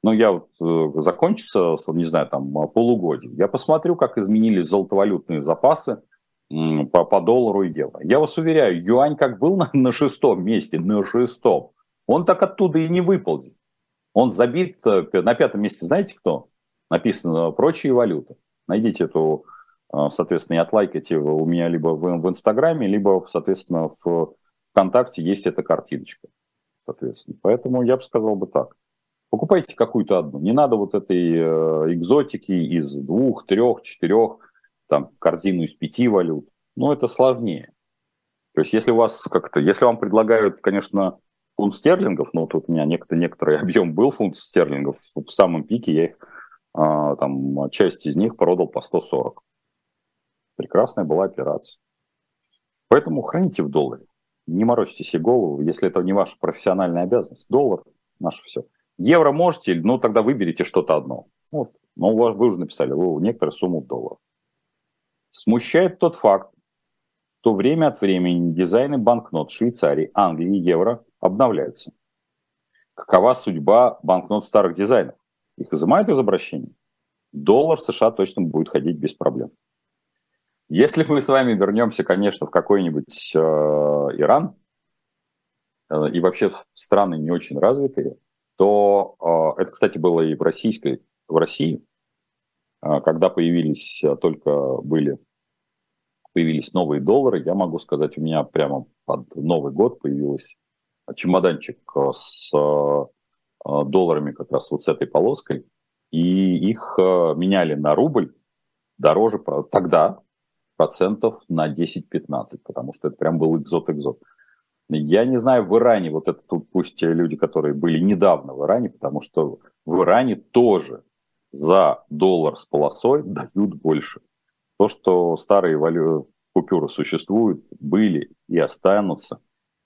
Ну, я вот э, закончится, не знаю, там, полугодие. Я посмотрю, как изменились золотовалютные запасы по, по доллару и евро. Я вас уверяю, юань как был на, на шестом месте, на шестом, он так оттуда и не выползет. Он забит э, на пятом месте, знаете кто? Написано «прочие валюты». Найдите эту а, соответственно, и отлайкайте у меня либо в, в Инстаграме, либо, соответственно, в ВКонтакте есть эта картиночка. Соответственно. Поэтому я бы сказал бы так. Покупайте какую-то одну. Не надо вот этой э, экзотики из двух, трех, четырех, там, корзину из пяти валют. Ну, это сложнее. То есть, если у вас как-то, если вам предлагают, конечно, фунт стерлингов, ну, тут у меня некоторый, некоторый <laughs> объем был фунт стерлингов, в самом пике я их, а, там, часть из них продал по 140 прекрасная была операция. Поэтому храните в долларе. Не морочьте себе голову, если это не ваша профессиональная обязанность. Доллар – наше все. Евро можете, ну тогда выберите что-то одно. Вот. Но вы уже написали, вы некоторую сумму долларов. Смущает тот факт, что время от времени дизайны банкнот Швейцарии, Англии и евро обновляются. Какова судьба банкнот старых дизайнов? Их изымают из обращения? Доллар США точно будет ходить без проблем. Если мы с вами вернемся, конечно, в какой-нибудь э, Иран э, и вообще в страны не очень развитые, то э, это, кстати, было и в российской, в России, когда появились э, только были появились новые доллары, я могу сказать, у меня прямо под Новый год появился чемоданчик э, с долларами как раз вот с этой полоской, и их меняли на рубль дороже тогда процентов на 10-15, потому что это прям был экзот-экзот. Я не знаю, в Иране, вот это тут пусть люди, которые были недавно в Иране, потому что в Иране тоже за доллар с полосой дают больше. То, что старые валю... купюры существуют, были и останутся,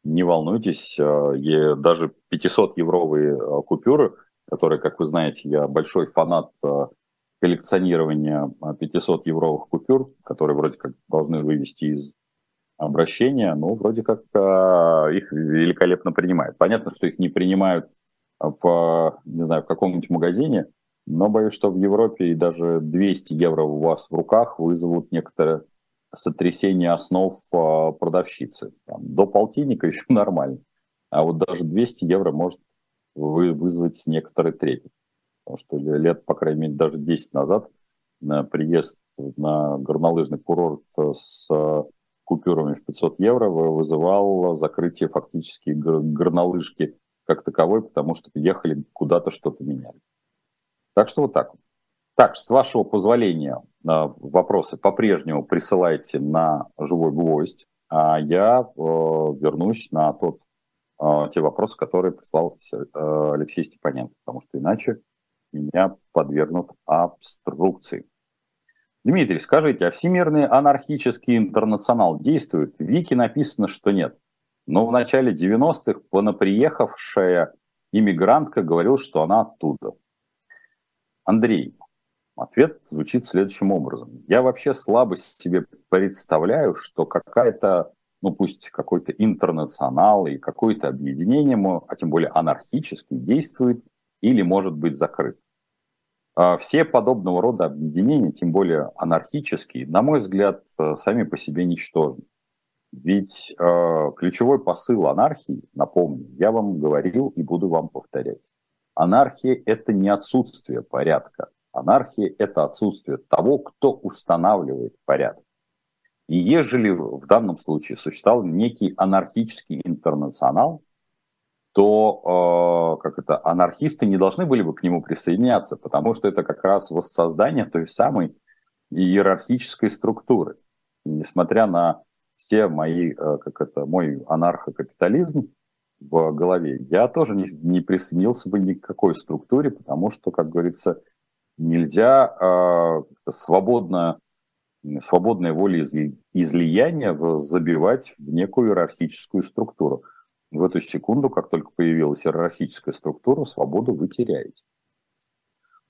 не волнуйтесь, э, даже 500-евровые э, купюры, которые, как вы знаете, я большой фанат э, коллекционирования 500-евровых купюр, которые вроде как должны вывести из обращения, ну, вроде как их великолепно принимают. Понятно, что их не принимают в, не знаю, в каком-нибудь магазине, но боюсь, что в Европе и даже 200 евро у вас в руках вызовут некоторое сотрясение основ а, продавщицы. Там, до полтинника <laughs> еще нормально. А вот даже 200 евро может вызвать некоторый трепет. Потому что лет, по крайней мере, даже 10 назад на приезд на горнолыжный курорт с купюрами в 500 евро вызывал закрытие фактически горнолыжки как таковой, потому что ехали куда-то что-то меняли. Так что вот так. Так, с вашего позволения, а, вопросы по-прежнему присылайте на живой гвоздь, а я э, вернусь на тот, э, те вопросы, которые прислал э, Алексей Степаненко, потому что иначе меня подвергнут обструкции. Дмитрий, скажите, а Всемирный анархический интернационал действует? В Вики написано, что нет. Но в начале 90-х понаприехавшая иммигрантка говорила, что она оттуда. Андрей, ответ звучит следующим образом. Я вообще слабо себе представляю, что какая-то, ну пусть какой-то интернационал и какое-то объединение, а тем более анархический, действует или может быть закрыт. А все подобного рода объединения, тем более анархические, на мой взгляд, э, сами по себе ничтожны. Ведь э, ключевой посыл анархии, напомню, я вам говорил и буду вам повторять. Анархия – это не отсутствие порядка. Анархия – это отсутствие того, кто устанавливает порядок. И ежели в данном случае существовал некий анархический интернационал, то э, как это, анархисты не должны были бы к нему присоединяться, потому что это как раз воссоздание той самой иерархической структуры. И несмотря на все мои, э, как это, мой анархокапитализм, в голове. Я тоже не, не присоединился бы ни к какой структуре, потому что, как говорится, нельзя э, свободно, свободное волеизли, излияние забивать в некую иерархическую структуру. В эту секунду, как только появилась иерархическая структура, свободу вы теряете.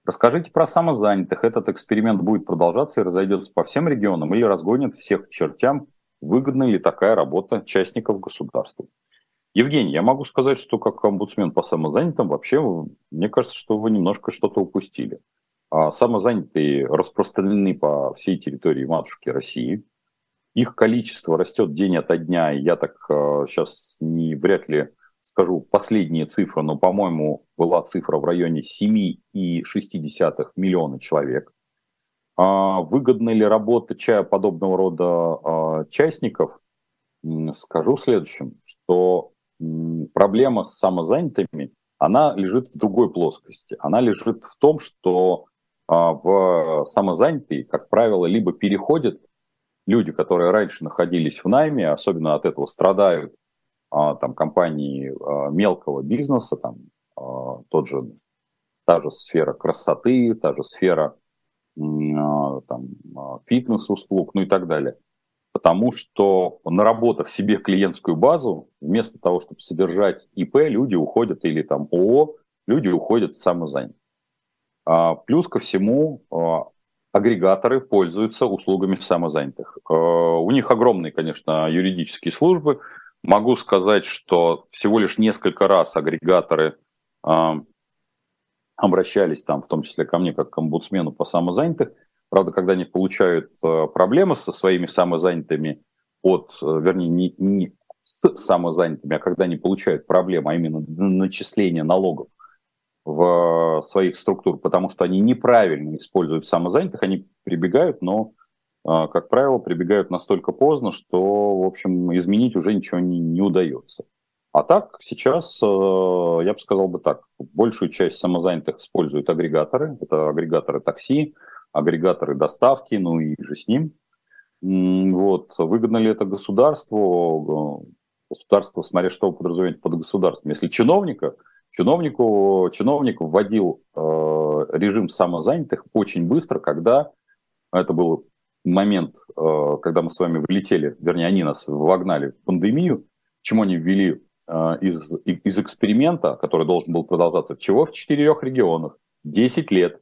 Расскажите про самозанятых. Этот эксперимент будет продолжаться и разойдется по всем регионам или разгонит всех чертям? Выгодна ли такая работа частников государства? Евгений, я могу сказать, что как омбудсмен по самозанятым, вообще, мне кажется, что вы немножко что-то упустили. А самозанятые распространены по всей территории матушки России. Их количество растет день ото дня, я так сейчас а, не вряд ли скажу последние цифры, но, по-моему, была цифра в районе 7,6 миллиона человек. А выгодна ли работа подобного рода частников? Скажу следующим, что проблема с самозанятыми, она лежит в другой плоскости. Она лежит в том, что а, в самозанятые, как правило, либо переходят люди, которые раньше находились в найме, особенно от этого страдают а, там, компании а, мелкого бизнеса, там, тот же, та же сфера красоты, та же сфера там, фитнес-услуг, ну и так далее потому что наработав себе клиентскую базу, вместо того, чтобы содержать ИП, люди уходят, или там ООО, люди уходят в самозанятость. А, плюс ко всему, а, агрегаторы пользуются услугами самозанятых. А, у них огромные, конечно, юридические службы. Могу сказать, что всего лишь несколько раз агрегаторы обращались там, в том числе ко мне, как к омбудсмену по самозанятых, Правда, когда они получают э, проблемы со своими самозанятыми от, э, вернее, не, не с самозанятыми, а когда они получают проблемы, а именно начисление налогов в своих структур, потому что они неправильно используют самозанятых, они прибегают, но, как правило, прибегают настолько поздно, что, в общем, изменить уже ничего не, не удается. А так сейчас, э, я бы сказал бы так, большую часть самозанятых используют агрегаторы. Это агрегаторы такси, агрегаторы доставки, ну и же с ним. Вот. Выгодно ли это государству? Государство, смотря что вы подразумеваете под государством. Если чиновника, чиновнику, чиновник вводил э, режим самозанятых очень быстро, когда это был момент, э, когда мы с вами влетели, вернее, они нас вогнали в пандемию, почему они ввели Э, из, из эксперимента, который должен был продолжаться, всего в четырех регионах, 10 лет.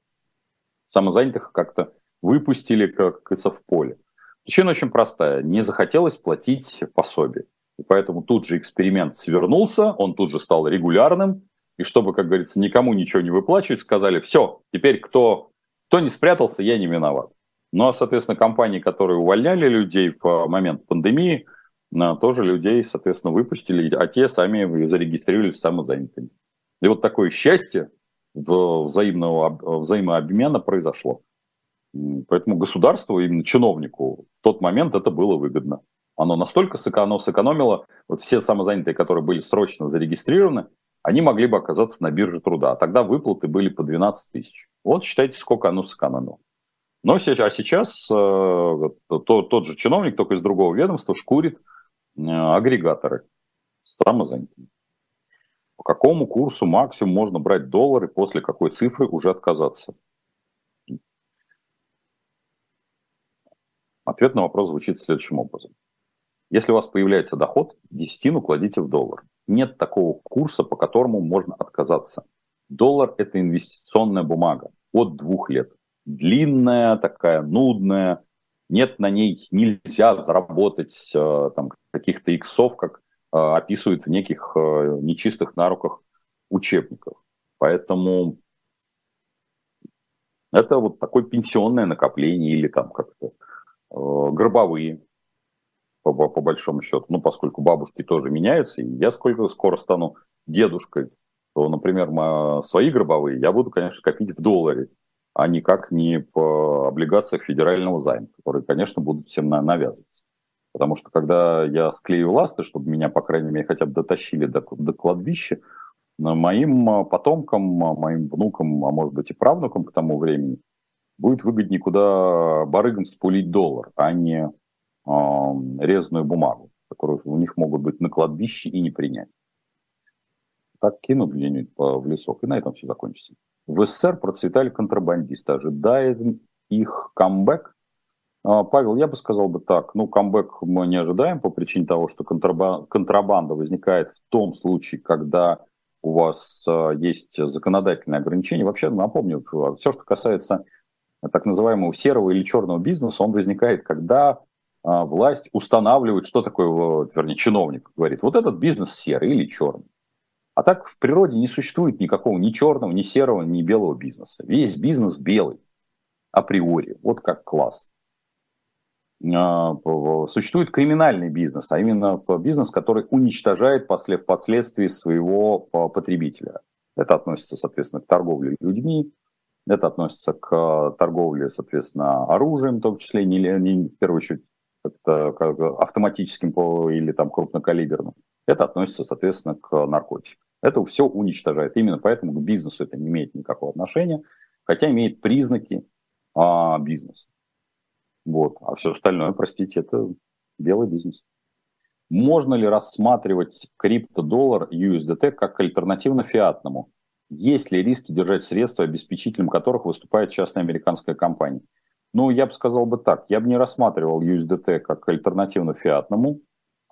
Самозанятых как-то выпустили, как говорится, в поле. Причина очень простая. Не захотелось платить пособие. И поэтому тут же эксперимент свернулся, он тут же стал регулярным. И чтобы, как говорится, никому ничего не выплачивать, сказали, все, теперь кто, кто не спрятался, я не виноват. Ну а, соответственно, компании, которые увольняли людей в момент пандемии – тоже людей, соответственно, выпустили, а те сами зарегистрировались самозанятыми. И вот такое счастье взаимного, взаимообмена произошло. Поэтому государству, именно чиновнику, в тот момент это было выгодно. Оно настолько оно сэкономило, вот все самозанятые, которые были срочно зарегистрированы, они могли бы оказаться на бирже труда. А тогда выплаты были по 12 тысяч. Вот считайте, сколько оно сэкономило. Но а сейчас э, тот, тот же чиновник, только из другого ведомства, шкурит Э, агрегаторы самозанятыми. По какому курсу максимум можно брать доллары, после какой цифры уже отказаться? Ответ на вопрос звучит следующим образом. Если у вас появляется доход, десятину кладите в доллар. Нет такого курса, по которому можно отказаться. Доллар – это инвестиционная бумага от двух лет. Длинная, такая нудная, нет на ней, нельзя заработать э, там, каких-то иксов, как э, описывают в неких э, нечистых на руках учебниках. Поэтому это вот такое пенсионное накопление или там как-то гробовые, по, по большому счету. Ну, поскольку бабушки тоже меняются, и я сколько скоро стану дедушкой, то, например, свои гробовые я буду, конечно, копить в долларе а никак не в облигациях федерального займа, которые, конечно, будут всем навязываться. Потому что когда я склею ласты, чтобы меня, по крайней мере, хотя бы дотащили до, до кладбища, моим потомкам, моим внукам, а может быть и правнукам к тому времени, будет выгоднее куда барыгам спулить доллар, а не э, резную бумагу, которую у них могут быть на кладбище и не принять. Так кинут где-нибудь в лесок, и на этом все закончится. В СССР процветали контрабандисты. Ожидает их камбэк? А, Павел, я бы сказал бы так. Ну, камбэк мы не ожидаем по причине того, что контрабанда возникает в том случае, когда у вас а, есть законодательные ограничения. Вообще, напомню, все, что касается так называемого серого или черного бизнеса, он возникает, когда а, власть устанавливает, что такое, вернее, чиновник говорит, вот этот бизнес серый или черный. А так в природе не существует никакого ни черного, ни серого, ни белого бизнеса. Весь бизнес белый априори, вот как класс. А, существует криминальный бизнес, а именно бизнес, который уничтожает впоследствии своего потребителя. Это относится, соответственно, к торговле людьми, это относится к торговле, соответственно, оружием, в том числе, не, не в первую очередь, как-то автоматическим или там крупнокалиберным. Это относится, соответственно, к наркотикам. Это все уничтожает. Именно поэтому к бизнесу это не имеет никакого отношения, хотя имеет признаки а, бизнеса. Вот. А все остальное, простите, это белый бизнес. Можно ли рассматривать криптодоллар USDT как альтернативно фиатному? Есть ли риски держать средства, обеспечителем которых выступает частная американская компания? Ну, я бы сказал бы так. Я бы не рассматривал USDT как альтернативно фиатному.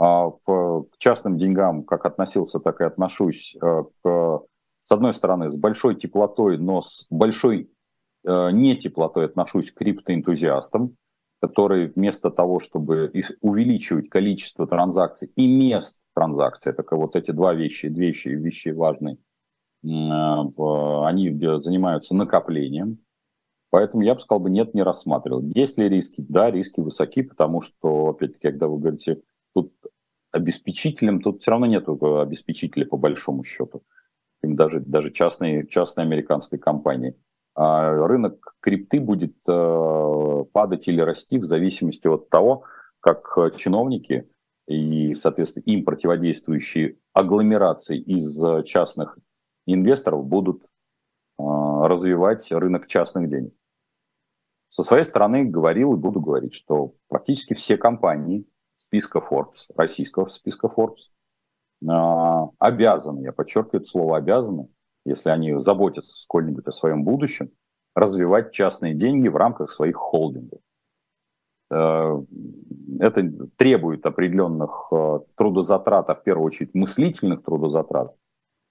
А к частным деньгам как относился, так и отношусь э, к, с одной стороны, с большой теплотой, но с большой э, не теплотой отношусь к криптоэнтузиастам, которые вместо того, чтобы увеличивать количество транзакций и мест транзакций, это вот эти два вещи, две вещи, вещи важные, э, они занимаются накоплением, Поэтому я бы сказал бы, нет, не рассматривал. Есть ли риски? Да, риски высоки, потому что, опять-таки, когда вы говорите, тут обеспечителем, тут все равно нет обеспечителя по большому счету. Даже, даже частные, частные американской компании. А рынок крипты будет э, падать или расти в зависимости от того, как чиновники и, соответственно, им противодействующие агломерации из частных инвесторов будут э, развивать рынок частных денег. Со своей стороны говорил и буду говорить, что практически все компании списка Forbes, российского списка Forbes, э, обязаны, я подчеркиваю это слово обязаны, если они заботятся сколь-нибудь о своем будущем, развивать частные деньги в рамках своих холдингов. Э, это требует определенных э, трудозатрат, а в первую очередь мыслительных трудозатрат,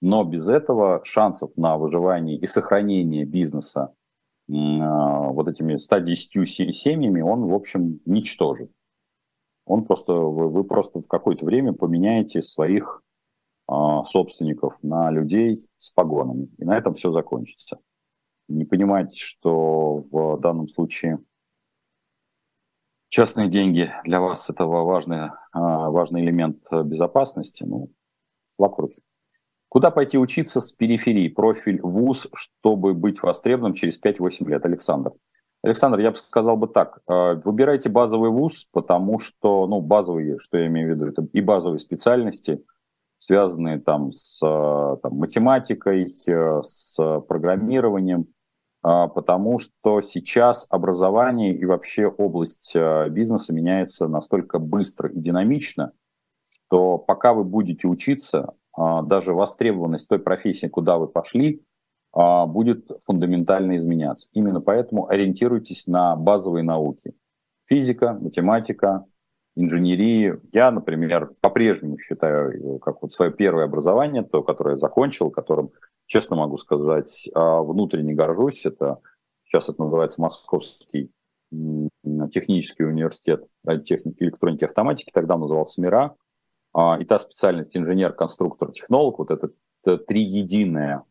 но без этого шансов на выживание и сохранение бизнеса э, вот этими 110 семьями, он, в общем, ничтожен. Он просто, вы, вы просто в какое-то время поменяете своих собственников на людей с погонами. И на этом все закончится. Не понимать, что в данном случае частные деньги для вас это важный, а, важный элемент безопасности, ну, флаг в руки. Куда пойти учиться с периферии? Профиль ВУЗ, чтобы быть востребованным через 5-8 лет. Александр. Александр, я бы сказал бы так. А, выбирайте базовый ВУЗ, потому что, ну, базовые, что я имею в виду, это и базовые специальности – связанные там с там, математикой, э, с программированием, а, потому что сейчас образование и вообще область э, бизнеса меняется настолько быстро и динамично, что пока вы будете учиться, а, даже востребованность той профессии, куда вы пошли, а, будет фундаментально изменяться. Именно поэтому ориентируйтесь на базовые науки. Физика, математика, инженерии. Я, например, по-прежнему считаю, как вот свое первое образование, то, которое я закончил, которым, честно могу сказать, а, внутренне горжусь. Это сейчас это называется Московский технический университет радиотехники, электроники, автоматики, тогда он назывался МИРА. А, и та специальность инженер, конструктор, технолог, вот эта триединая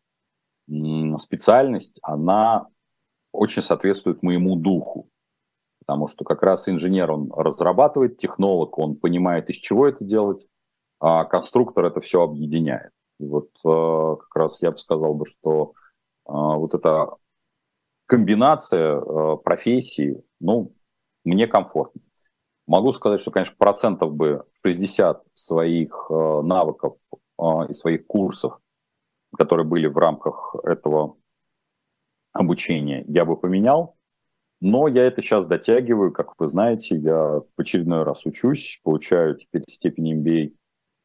специальность, она очень соответствует моему духу потому что как раз инженер, он разрабатывает, технолог, он понимает, из чего это делать, а конструктор это все объединяет. И вот э, как раз я бы сказал бы, что э, вот эта комбинация э, профессий, ну, мне комфортно. Могу сказать, что, конечно, процентов бы 60 своих навыков и своих курсов, которые были в рамках этого обучения, я бы поменял, но я это сейчас дотягиваю, как вы знаете, я в очередной раз учусь, получаю теперь степень MBA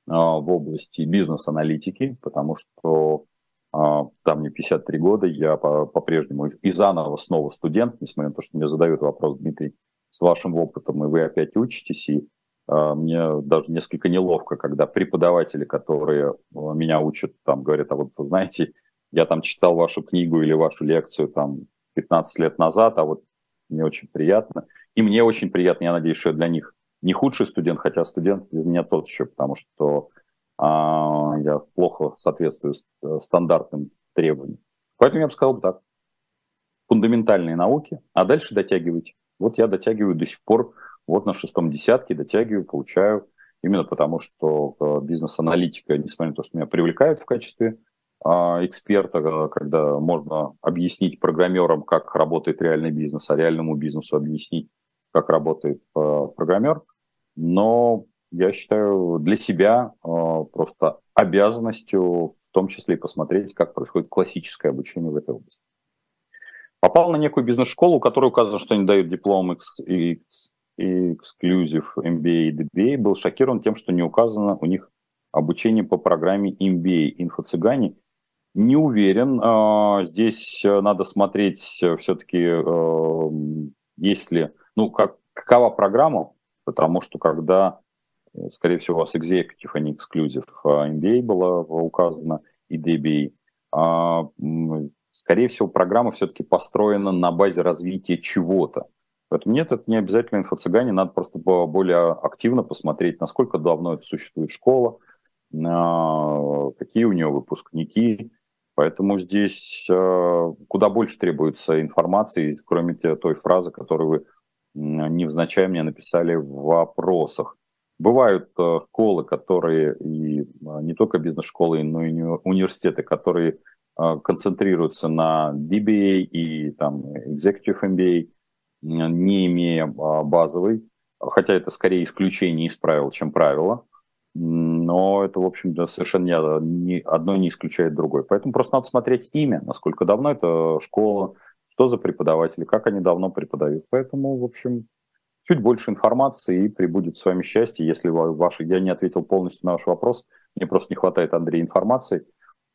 а, в области бизнес-аналитики, потому что а, там мне 53 года, я по-прежнему и заново снова студент, несмотря на то, что мне задают вопрос, Дмитрий, с вашим опытом, и вы опять учитесь, и а, мне даже несколько неловко, когда преподаватели, которые меня учат, там говорят, а вот вы знаете, я там читал вашу книгу или вашу лекцию там 15 лет назад, а вот мне очень приятно. И мне очень приятно, я надеюсь, что я для них не худший студент, хотя студент для меня тот еще, потому что а, я плохо соответствую стандартным требованиям. Поэтому я бы сказал так. Фундаментальные науки, а дальше дотягивайте. Вот я дотягиваю до сих пор, вот на шестом десятке дотягиваю, получаю, именно потому что э, бизнес-аналитика, несмотря на то, что меня привлекают в качестве эксперта, когда можно объяснить программерам, как работает реальный бизнес, а реальному бизнесу объяснить, как работает а, программер. Но я считаю для себя а, просто обязанностью в том числе и посмотреть, как происходит классическое обучение в этой области. Попал на некую бизнес-школу, у которой указано, что они дают диплом Exclusive MBA и DBA, был шокирован тем, что не указано у них обучение по программе MBA «Инфо-цыгане», не уверен. А, здесь э, надо смотреть э, все-таки, э, если, ну, как, какова программа, потому что когда, скорее всего, у вас executive, а не exclusive MBA было указано, и DBA, а, скорее всего, программа все-таки построена на базе развития чего-то. Поэтому нет, это не обязательно инфо-цыгане, надо просто более активно посмотреть, насколько давно это существует школа, какие у нее выпускники, Поэтому здесь э, куда больше требуется информации, кроме той фразы, которую вы невзначай мне написали в вопросах. Бывают э, школы, которые, и э, не только бизнес-школы, но и университеты, которые концентрируются на DBA и там, Executive MBA, не имея э, базовой, хотя это скорее исключение из правил, чем правило но это, в общем, совершенно не, одно не исключает другое. Поэтому просто надо смотреть имя, насколько давно это школа, что за преподаватели, как они давно преподают. Поэтому, в общем, чуть больше информации и прибудет с вами счастье. Если ваш, я не ответил полностью на ваш вопрос, мне просто не хватает, Андрей, информации,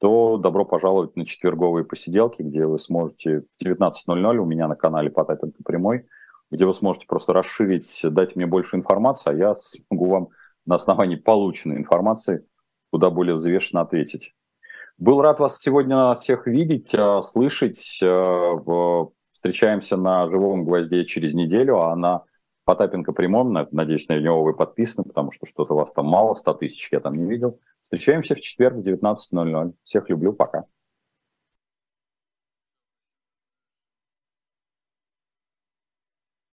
то добро пожаловать на четверговые посиделки, где вы сможете в 19.00 у меня на канале «Потапенко прямой», где вы сможете просто расширить, дать мне больше информации, а я смогу вам на основании полученной информации куда более взвешенно ответить. Был рад вас сегодня всех видеть, э, слышать. Э, встречаемся на «Живом гвозде» через неделю, а на Потапенко прямом, надеюсь, на него вы подписаны, потому что что-то вас там мало, 100 тысяч я там не видел. Встречаемся в четверг в 19.00. Всех люблю, пока.